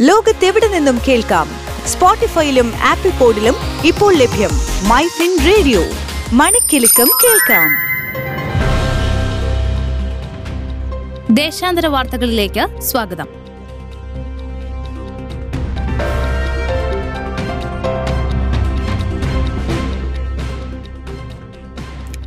ലോകത്തെവിടെ നിന്നും കേൾക്കാം? സ്പോട്ടിഫൈയിലും ആപ്പിൾ പോഡിലും ഇപ്പോൾ ലഭ്യം മൈ ഫിൻ റേഡിയോ. മണിക്കെലക്കം കേൾക്കാം. ദേശാന്തര വാർത്തകളിലേക്ക് സ്വാഗതം.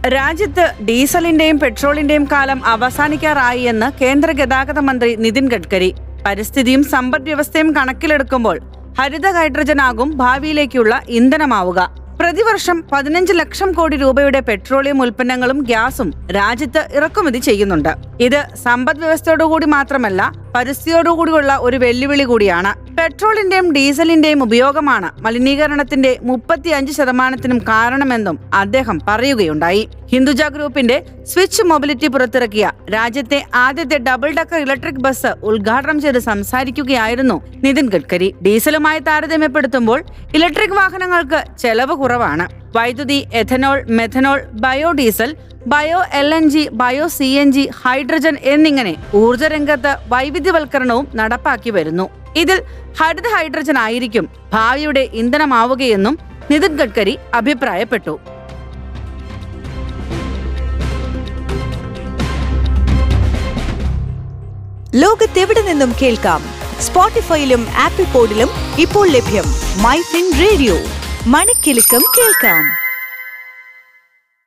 രാജ്യത്ത് ഡീസലിന്റെയും പെട്രോളിന്റെയും കാലം അവസാനിക്കാറായി എന്ന് കേന്ദ്ര ഗതാഗത മന്ത്രി നിതിൻ ഗഡ്കരി. പരിസ്ഥിതിയും സമ്പദ് വ്യവസ്ഥയും കണക്കിലെടുക്കുമ്പോൾ ഹരിത ഹൈഡ്രജനാകും ഭാവിയിലേക്കുള്ള ഇന്ധനമാവുക. പ്രതിവർഷം പതിനഞ്ച് ലക്ഷം കോടി രൂപയുടെ പെട്രോളിയം ഉൽപ്പന്നങ്ങളും ഗ്യാസും രാജ്യത്ത് ഇറക്കുമതി ചെയ്യുന്നുണ്ട്. ഇത് സമ്പദ് വ്യവസ്ഥയോടുകൂടി മാത്രമല്ല പരിസ്ഥിതിയോടുകൂടിയുള്ള ഒരു വെല്ലുവിളി കൂടിയാണ്. പെട്രോളിന്റെയും ഡീസലിന്റെയും ഉപയോഗമാണ് മലിനീകരണത്തിന്റെ മുപ്പത്തിയഞ്ച് ശതമാനത്തിനും കാരണമെന്നും അദ്ദേഹം പറയുകയുണ്ടായി. ഹിന്ദുജ ഗ്രൂപ്പിന്റെ സ്വിച്ച് മൊബിലിറ്റി പുറത്തിറക്കിയ രാജ്യത്തെ ആദ്യത്തെ ഡബിൾ ഡക്കർ ഇലക്ട്രിക് ബസ് ഉദ്ഘാടനം ചെയ്ത് സംസാരിക്കുകയായിരുന്നു നിതിൻ ഗഡ്കരി. ഡീസലുമായി താരതമ്യപ്പെടുത്തുമ്പോൾ ഇലക്ട്രിക് വാഹനങ്ങൾക്ക് ചെലവ് കുറവാണ്. വൈദ്യുതി ethanol methanol biodiesel bio L N G bio C N G hydrogen എന്നിങ്ങനെ ഊർജരംഗത്ത് വൈവിധ്യവൽക്കരണവും നടപ്പാക്കി വരുന്നു. ഇതിൽ ഹരിത ഹൈഡ്രജൻ ആയിരിക്കും ഭാവിയുടെ ഇന്ധനമാവുകയെന്നും നിതിൻ ഗഡ്കരി അഭിപ്രായപ്പെട്ടു. ലോകത്തെവിടെ നിന്നും കേൾക്കാം? സ്പോട്ടിഫൈയിലും ആപ്പിൾ പോഡിലും ഇപ്പോൾ ലഭ്യം മൈ ഫിൻ റേഡിയോ മണിക്കെലക്കം കേൾക്കാം